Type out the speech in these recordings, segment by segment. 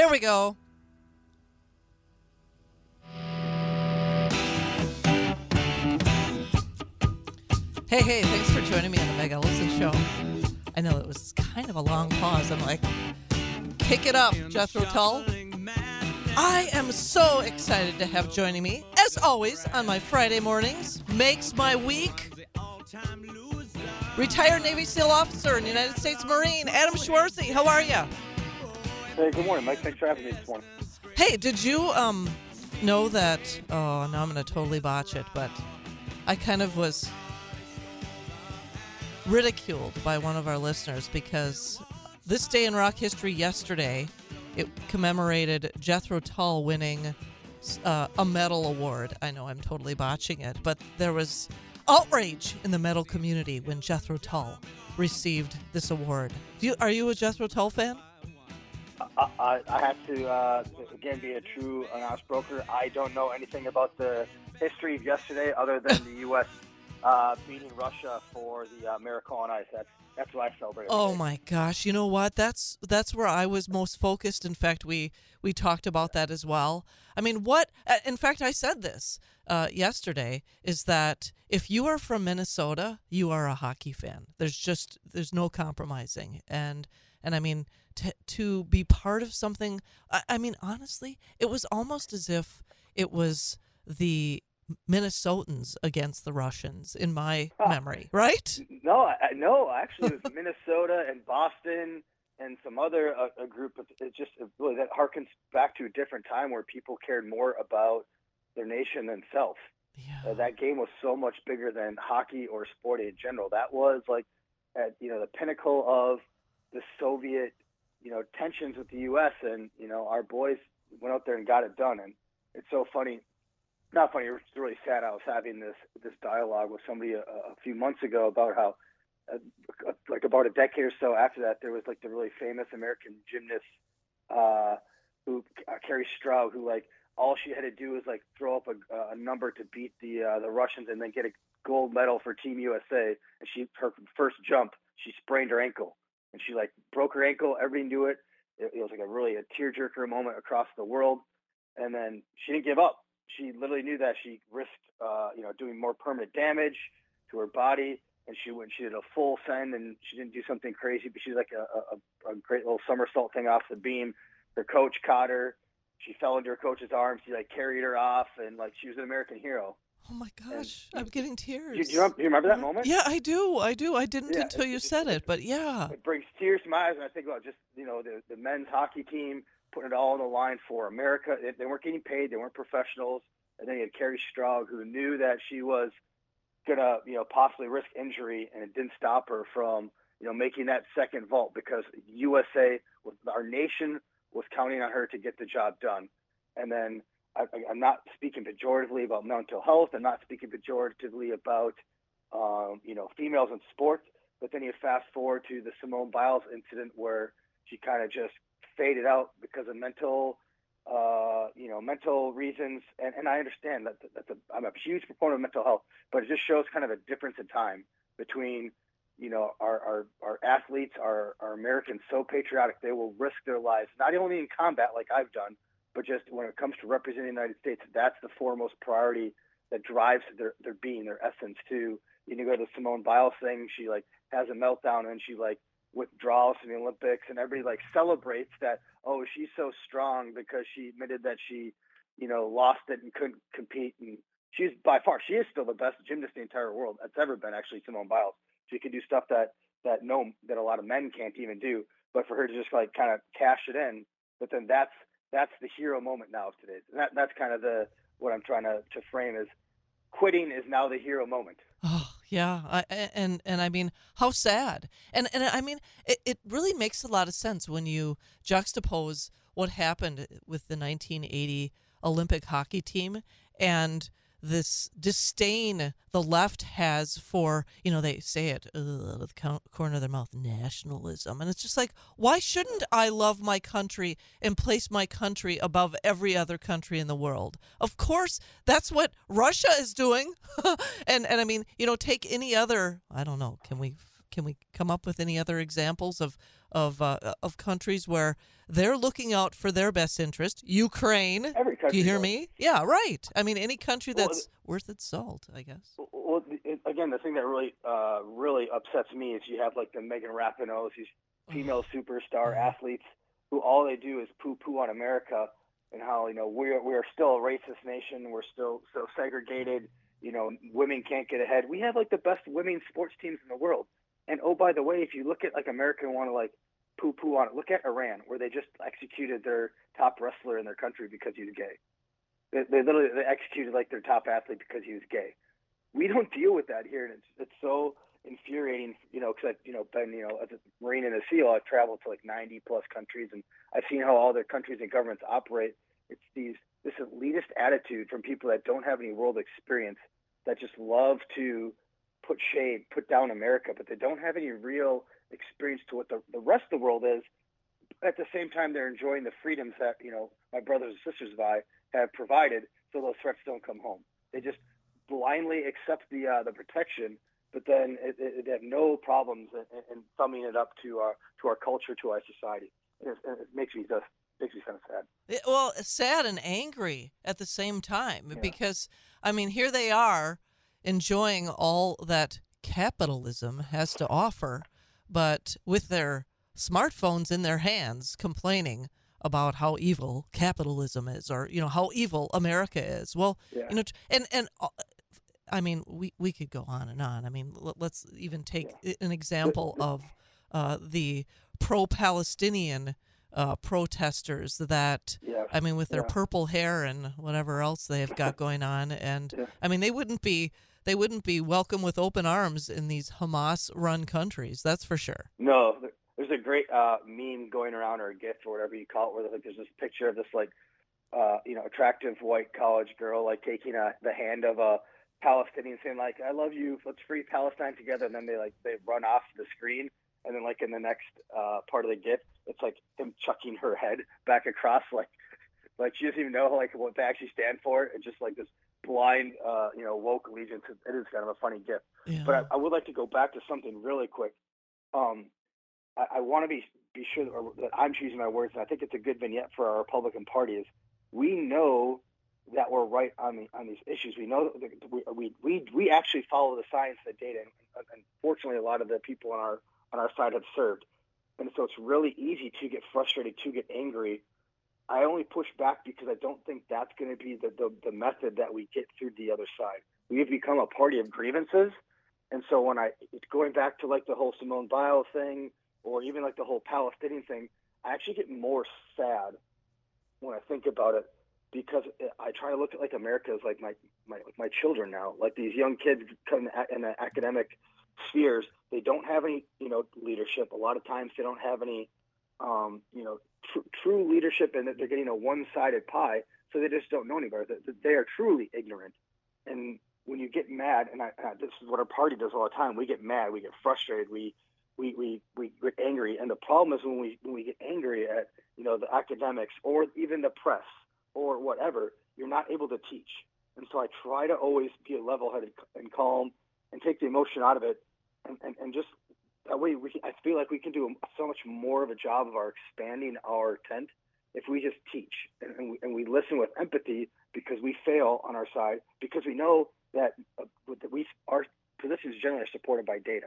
Here we go. Hey, hey, thanks for joining me on the Meg Ellefson Show. I know it was kind of a long pause. I'm like, kick it up, Jethro Tull. I am so excited to have joining me, as always, on my Friday mornings. Makes my week. Retired Navy SEAL officer and United States Marine, Adam Schwarze. How are you? Hey, good morning, Mike. Thanks for having me this morning. Hey, did you um know that? Oh, now I'm going to totally botch it, but I kind of was ridiculed by one of our listeners because this day in rock history yesterday, it commemorated Jethro Tull winning uh, a metal award. I know I'm totally botching it, but there was outrage in the metal community when Jethro Tull received this award. You, are you a Jethro Tull fan? I, I, have to, uh, again, be a true honest broker. I don't know anything about the history of yesterday other than the U.S. Uh, beating Russia for the uh, Miracle on Ice. That's that's what I celebrate. Oh my gosh! You know what? That's that's where I was most focused. In fact, we we talked about that as well. I mean, what? uh, In fact, I said this uh, yesterday. Is that if you are from Minnesota, you are a hockey fan. There's just there's no compromising. And and I mean to to be part of something. I, I mean, honestly, it was almost as if it was the Minnesotans against the Russians in my Huh. memory, right? No, I, no. Actually, it was Minnesota and Boston and some other uh, a group. Of, it just it really that harkens back to a different time where people cared more about their nation than self. Yeah. Uh, that game was so much bigger than hockey or sport in general. That was like at you know the pinnacle of the Soviet you know tensions with the U.S. and you know our boys went out there and got it done. And it's so funny, not funny. It's really sad. I was having this this dialogue with somebody a, a few months ago about how. Uh, like about a decade or so after that, there was like the really famous American gymnast uh, who uh, Kerri Strug, who like all she had to do was like throw up a, a number to beat the uh, the Russians and then get a gold medal for Team USA. And she her first jump, she sprained her ankle and she like broke her ankle. Everybody knew it. It, it was like a really a tearjerker moment across the world. And then she didn't give up. She literally knew that she risked uh, you know doing more permanent damage to her body. And she went. She did a full send, and she didn't do something crazy, but she like a, a, a great little somersault thing off the beam. Her coach caught her she fell into her coach's arms. He like carried her off, and like she was an American hero. Oh my gosh, I'm getting tears. You, do you, you remember that moment? Yeah, I do. I do. I didn't Yeah, until you said it, but yeah. It brings tears to my eyes when I think about just you know the the men's hockey team putting it all on the line for America. They, they weren't getting paid. They weren't professionals. And then you had Kerri Strug, who knew that she was gonna you know possibly risk injury, and it didn't stop her from you know making that second vault because USA, our nation, was counting on her to get the job done. And then I, I'm not speaking pejoratively about mental health. I'm not speaking pejoratively about um, you know females in sports. But then you fast forward to the Simone Biles incident where she kind of just faded out because of mental, uh, you know, mental reasons. And, and I understand that that's a, I'm a huge proponent of mental health, but it just shows kind of a difference in time between, you know, our, our, our athletes, our, our Americans, so patriotic, they will risk their lives, not only in combat like I've done, but just when it comes to representing the United States, that's the foremost priority that drives their, their being, their essence too. You can go to the Simone Biles thing. She like has a meltdown and she like withdraws from the Olympics and everybody like celebrates that, oh, she's so strong because she admitted that she, you know, lost it and couldn't compete. And she's by far, she is still the best gymnast in the entire world that's ever been actually Simone Biles. She can do stuff that, that no, that a lot of men can't even do. But for her to just like kind of cash it in, but then that's, that's the hero moment now of today. That, that's kind of the, what I'm trying to, to frame is quitting is now the hero moment. Oh yeah, I, and and I mean how sad, and and I mean it, it really makes a lot of sense when you juxtapose what happened with the 1980 Olympic hockey team and this disdain the left has for you know they say it with the corner of their mouth nationalism. And it's just like why shouldn't i love my country and place my country above every other country in the world? Of course that's what russia is doing. And and i mean you know take any other i don't know can we can we come up with any other examples of of uh, of countries where they're looking out for their best interest? Ukraine. Every country. Do you hear does. me? Yeah, right. I mean, any country Well, that's worth its salt, I guess. Well, again, the thing that really, uh, really upsets me is you have like the Megan Rapinoe's, these female superstar athletes who all they do is poo-poo on America and how you know we're we're still a racist nation. We're still so segregated. You know, women can't get ahead. We have like the best women's sports teams in the world. And oh, by the way, if you look at like America and want to like poo-poo on it, look at Iran, where they just executed their top wrestler in their country because he was gay. They, they literally they executed like their top athlete because he was gay. We don't deal with that here, and it's it's so infuriating. You know, because I you know been you know as a Marine and a SEAL, I've traveled to like 90 plus countries, and I've seen how all their countries and governments operate. It's these this elitist attitude from people that don't have any world experience that just love to put shade, put down America, but they don't have any real experience to what the, the rest of the world is. At the same time, they're enjoying the freedoms that you know my brothers and sisters of I have provided, so those threats don't come home. They just blindly accept the uh, the protection, but then it, it, they have no problems in, in thumbing it up to our to our culture, to our society. It, it makes me just makes me kind of sad. It- well, sad and angry at the same time Yeah. because I mean, here they are enjoying all that capitalism has to offer, but with their smartphones in their hands, complaining about how evil capitalism is, or you know how evil America is. Well, Yeah. you know, and and uh, I mean, we we could go on and on. I mean, let's even take i- an example of uh, the pro-Palestinian uh, protesters that Yeah. I mean, with their Yeah. purple hair and whatever else they've got going on, and Yeah. I mean, they wouldn't be they wouldn't be welcome with open arms in these Hamas-run countries. That's for sure. No, there's a great uh, meme going around or a GIF or whatever you call it, where like, there's this picture of this like, uh, you know, attractive white college girl like taking a, the hand of a Palestinian, saying like, "I love you, let's free Palestine together," and then they like they run off the screen, and then like in the next uh, part of the GIF, it's like him chucking her head back across, like, like she doesn't even know like what they actually stand for. It's just like this blind, uh, you know, woke allegiance. It is kind of a funny gift. Yeah. But I, I would like to go back to something really quick. Um, I, I want to be be sure that, or that I'm choosing my words, and I think it's a good vignette for our Republican Party. Is we know that we're right on the on these issues. We know that we we we, we actually follow the science, the data, and, and fortunately, a lot of the people on our on our side have served, and so it's really easy to get frustrated, to get angry. I only push back because I don't think that's going to be the, the, the method that we get through the other side. We have become a party of grievances. And so when I, going back to like the whole Simone Biles thing or even like the whole Palestinian thing, I actually get more sad when I think about it because I try to look at like America as like my, my, my children now, like these young kids come in the academic spheres. They don't have any, you know, leadership. A lot of times they don't have any, um, you know, tr- true leadership and that they're getting a one-sided pie. So they just don't know any better. They- They are truly ignorant. And when you get mad, and I, this is what our party does all the time, we get mad, we get frustrated, we we, we, we get angry. And the problem is when we when we get angry at you know the academics or even the press or whatever, you're not able to teach. And so I try to always be a level-headed and calm and take the emotion out of it, and, and, and just that way we can, I feel like we can do so much more of a job of our expanding our tent if we just teach and, and, we, and we listen with empathy because we fail on our side because we know that, uh, that we our positions generally are supported by data.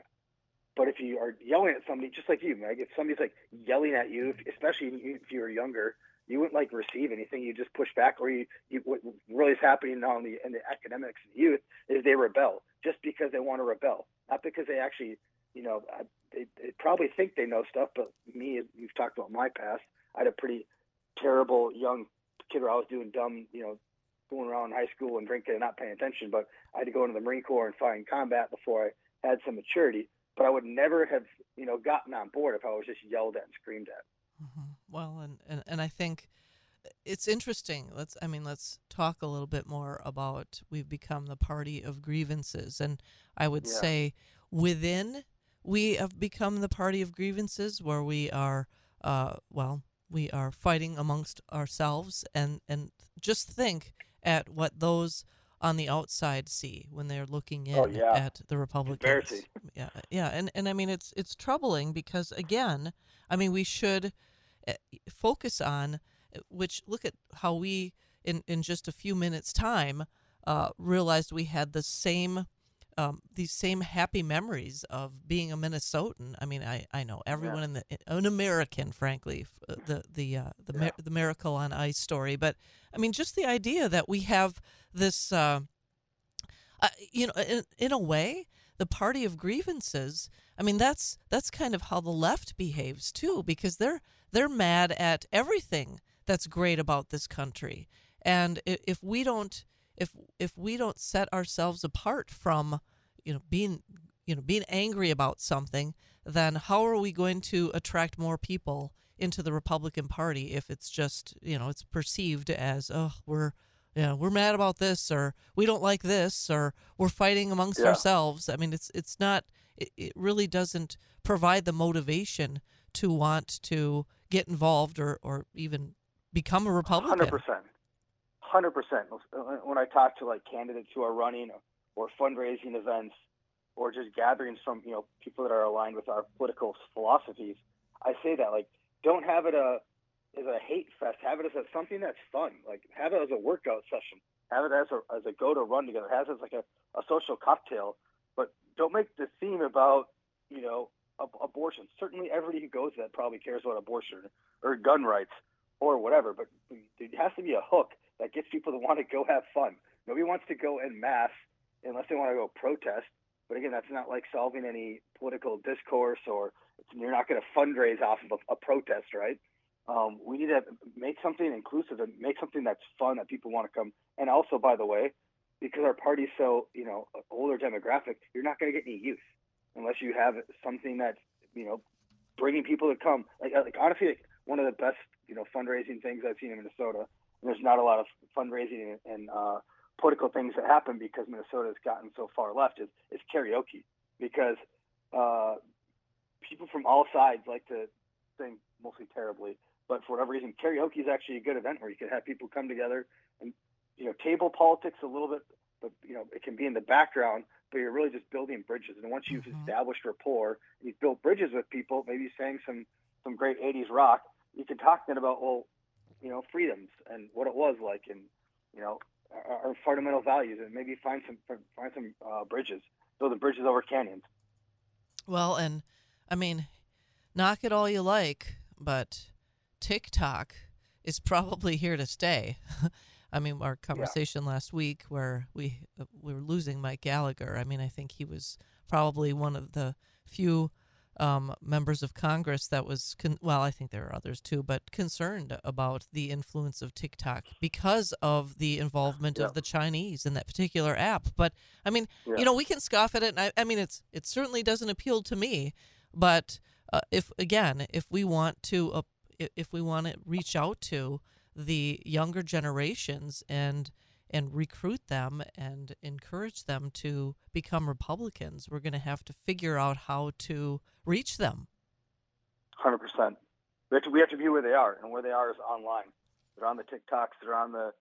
But if you are yelling at somebody, just like you, Meg, if somebody's like yelling at you, especially if you're younger, you wouldn't like receive anything. You just push back, or you, you what really is happening now in the in the academics and youth is they rebel just because they want to rebel, not because they actually, you know, I- they, they probably think they know stuff. But me, you've talked about my past. I had a pretty terrible young kid where I was doing dumb, you know, fooling around high school and drinking and not paying attention. But I had to go into the Marine Corps and fight in combat before I had some maturity. But I would never have, you know, gotten on board if I was just yelled at and screamed at. Mm-hmm. Well, and, and and I think it's interesting. Let's I mean, let's talk a little bit more about we've become the party of grievances, and I would Yeah. say within we have become the party of grievances where we are, uh, well, we are fighting amongst ourselves, and and just think at what those on the outside see when they're looking in Oh, yeah. at the Republicans. Yeah, yeah, and and I mean it's it's troubling because again, I mean we should uh, focus on uh, which look at how we in in just a few minutes time uh, realized we had the same um, these same happy memories of being a Minnesotan. I mean, I, I know everyone in the an American, frankly, uh, the the uh, the Yeah. the miracle on ice story. But I mean, just the idea that we have this, uh, uh, you know, in, in a way, the party of grievances. I mean, that's that's kind of how the left behaves too, because they're they're mad at everything that's great about this country, and if we don't if if we don't set ourselves apart from you know being you know being angry about something then how are we going to attract more people into the Republican Party if it's just you know it's perceived as oh we're you know we're mad about this or we don't like this or we're fighting amongst Yeah. ourselves. I mean it's it's not it, it really doesn't provide the motivation to want to get involved or or even become a Republican. Hundred percent, hundred percent. Uh, when I talk to like candidates who are running or fundraising events or just gatherings from you know people that are aligned with our political philosophies, I say that like don't have it a as a hate fest. Have it as a, something that's fun. Like have it as a workout session. Have it as a as a go to run together. Have it as like a, a social cocktail. But don't make the theme about you know ab- abortion. Certainly, everybody who goes to that probably cares about abortion or gun rights or whatever. But there has to be a hook that gets people to want to go have fun. Nobody wants to go en masse unless they want to go protest. But again, that's not like solving any political discourse, or you're not going to fundraise off of a, a protest, right? Um, we need to make something inclusive and make something that's fun that people want to come. And also, by the way, because our party's so you know older demographic, you're not going to get any youth unless you have something that's you know bringing people to come. Like, like honestly, like, one of the best you know fundraising things I've seen in Minnesota. There's not a lot of fundraising and, uh, political things that happen because Minnesota has gotten so far left is, is karaoke because uh, people from all sides like to sing mostly terribly, but for whatever reason, karaoke is actually a good event where you can have people come together and you know table politics a little bit, but you know it can be in the background, but you're really just building bridges. And once you've Mhm. established rapport and you've built bridges with people, maybe sang some some great '80s rock, you can talk then about well, you know, freedoms and what it was like, and you know, our, our fundamental values, and maybe find some find some uh, bridges, build the bridges over canyons. Well, and I mean, knock it all you like, but TikTok is probably here to stay. I mean, our conversation last week where we uh, we were losing Mike Gallagher. I mean, I think he was probably one of the few um, members of Congress that was con- well, I think there are others too, but concerned about the influence of TikTok because of the involvement Yeah. of the Chinese in that particular app. But I mean, Yeah. you know, we can scoff at it, and I, I mean, it's it certainly doesn't appeal to me. But uh, if again, if we want to, uh, if we want to reach out to the younger generations and and recruit them and encourage them to become Republicans, we're going to have to figure out how to reach them. Hundred percent. We have to we have to view where they are, and where they are is online. They're on the TikToks, they're on the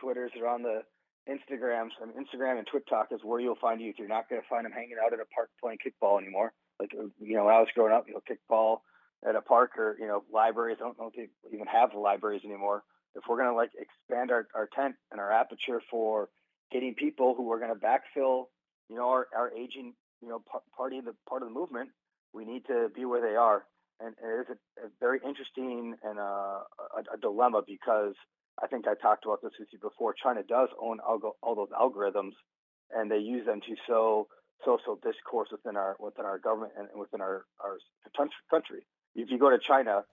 Twitters, they're on the Instagrams. And Instagram and TikTok is where you'll find youth. You're not going to find them hanging out at a park playing kickball anymore. Like you know, when I was growing up, you know, kickball at a park or you know, libraries. I don't know if they even have the libraries anymore. If we're going to like expand our, our tent and our aperture for getting people who are going to backfill, you know, our, our aging, you know, par- party of the part of the movement, we need to be where they are and it is a, a very interesting and uh, a, a dilemma because I think I talked about this with you before. China does own all those algorithms, and they use them to sow social discourse within our within our government and within our our country. If you go to China,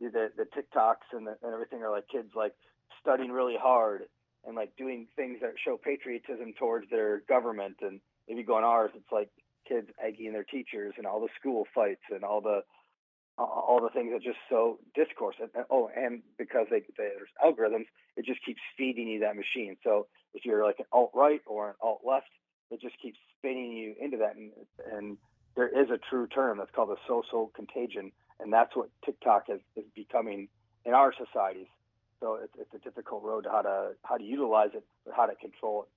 the the TikToks and, the, and everything are like kids like studying really hard and like doing things that show patriotism towards their government. And if you go on ours, it's like kids egging their teachers and all the school fights and all the all the things that just so discourse. And, oh, and because they, they, there's algorithms, it just keeps feeding you that machine. So if you're like an alt right or an alt left, it just keeps spinning you into that. And, and there is a true term that's called a social contagion, and that's what TikTok is, is becoming in our societies. So it's, it's a difficult road to how to how to utilize it, but how to control it.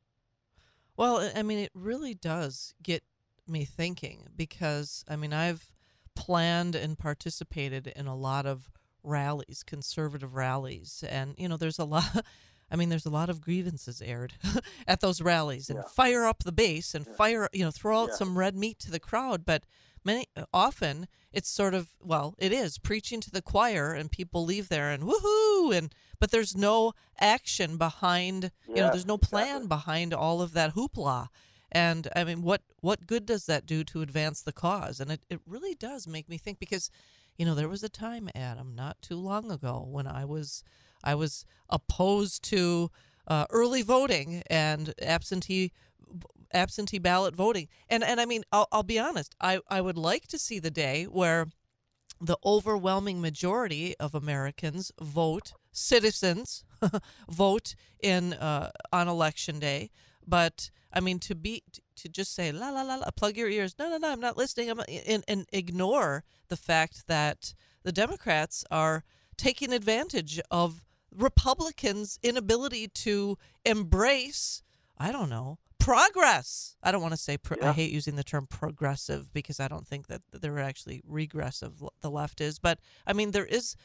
Well, I mean, it really does get me thinking because, I mean, I've planned and participated in a lot of rallies, conservative rallies. And, you know, there's a lot. I mean, there's a lot of grievances aired at those rallies, and Yeah. fire up the base and Yeah. fire, you know, throw out Yeah. some red meat to the crowd. But many uh, often it's sort of well, it is preaching to the choir, and people leave there and woohoo, and but there's no action behind, you know, there's no plan exactly. behind all of that hoopla. And I mean, what what good does that do to advance the cause? And it, it really does make me think because, you know, there was a time, Adam, not too long ago when I was I was opposed to uh, early voting and absentee absentee ballot voting. And and I mean, I'll, I'll be honest. I, I would like to see the day where the overwhelming majority of Americans vote citizens vote in uh, on election day. But I mean, to be to just say la la la la, plug your ears. No, no, no, I'm not listening. I'm and, and ignore the fact that the Democrats are taking advantage of Republicans' inability to embrace. I don't know progress. I don't want to say. Pro- I hate using the term progressive because I don't think that they're actually regressive. The left is, but I mean there is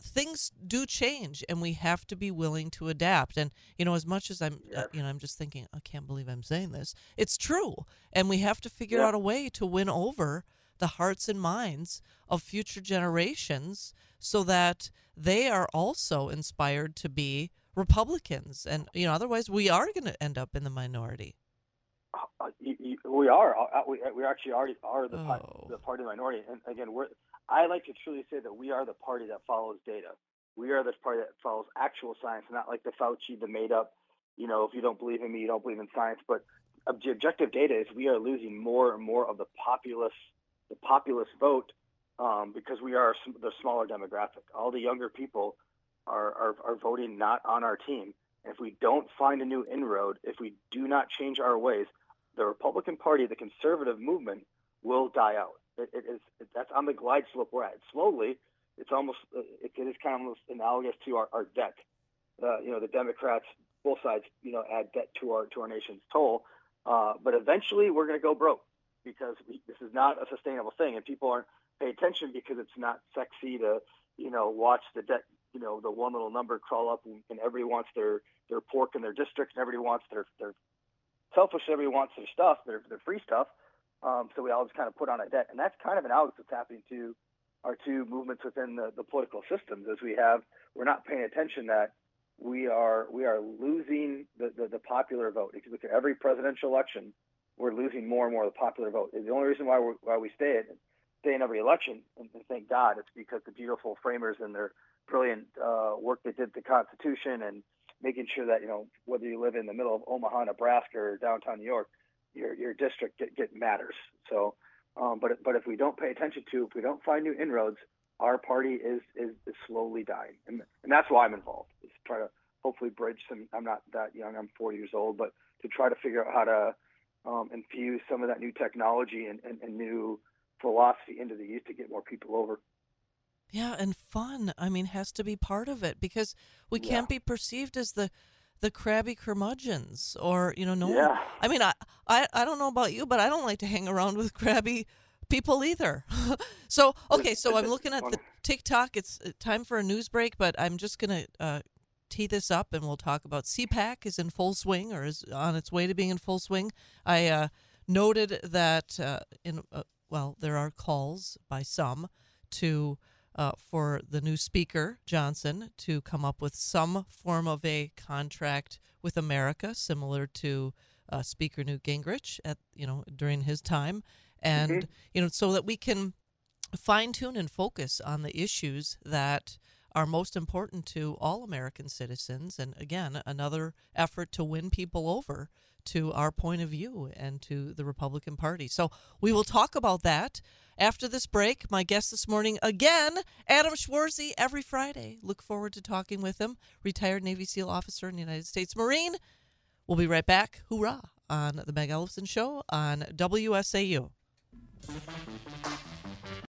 things do change, and we have to be willing to adapt. And you know, as much as I'm, uh, Yes. you know, I'm just thinking, I can't believe I'm saying this. It's true, and we have to figure Yeah. out a way to win over the hearts and minds of future generations so that they are also inspired to be Republicans. And you know, otherwise we are going to end up in the minority. Uh, you, you, we are. Uh, we, we actually already are the, Oh. the party minority. And again, we're. I like to truly say that we are the party that follows data. We are the party that follows actual science, not like the Fauci, the made up. You know, if you don't believe in me, you don't believe in science. But the objective data is we are losing more and more of the populace, the populist vote, um, because we are the smaller demographic. All the younger people are, are are voting not on our team. And if we don't find a new inroad, if we do not change our ways, the Republican Party, the conservative movement, will die out. It, it is it, that's on the glide slope we're at. Slowly, it's almost uh, it, it is kind of almost analogous to our, our debt. Uh, you know, the Democrats, both sides, you know, add debt to our to our nation's toll. Uh, but eventually, we're going to go broke because we, this is not a sustainable thing, and people aren't paying attention because it's not sexy to you know watch the debt you know the one little number crawl up and, and everybody wants their their pork in their district and everybody wants their their selfish everybody wants their stuff their their free stuff. Um, so we all just kind of put on a debt and that's kind of an analogous what's happening to our two movements within the, the political systems as we have we're not paying attention that we are we are losing the, the, the popular vote. If you look at every presidential election we're losing more and more of the popular vote. The only reason why we why we stay it stay in every election and, thank God it's because the beautiful framers and their brilliant uh, work they did the Constitution and making sure that you know whether you live in the middle of Omaha, Nebraska, or downtown New York, your your district get, get matters. So, um, but but if we don't pay attention to, if we don't find new inroads, our party is is, is slowly dying, and and that's why I'm involved. Is try to hopefully bridge some. I'm not that young. I'm 40 years old, but to try to figure out how to um, infuse some of that new technology and, and, and new philosophy into the youth to get more people over. Yeah, and fun. I mean, has to be part of it because we Yeah. can't be perceived as the the crabby curmudgeons or you know no. one- Yeah. I mean, I, I I don't know about you, but I don't like to hang around with crabby people either. so okay, so I'm looking at the TikTok. It's uh, time for a news break, but I'm just gonna uh, tee this up, and we'll talk about CPAC is in full swing or is on its way to being in full swing. I uh, noted that uh, in uh, well, there are calls by some to uh, for the new speaker Johnson to come up with some form of a contract with America, similar to uh, Speaker Newt Gingrich at you know during his time, and you know so that we can fine tune and focus on the issues that are most important to all American citizens. And again, another effort to win people over to our point of view and to the Republican Party. So we will talk about that after this break. My guest this morning, again, Adam Schwarze, every Friday. Look forward to talking with him, retired Navy SEAL officer and United States Marine. We'll be right back. Hoorah! On the Meg Ellefson Show on WSAU.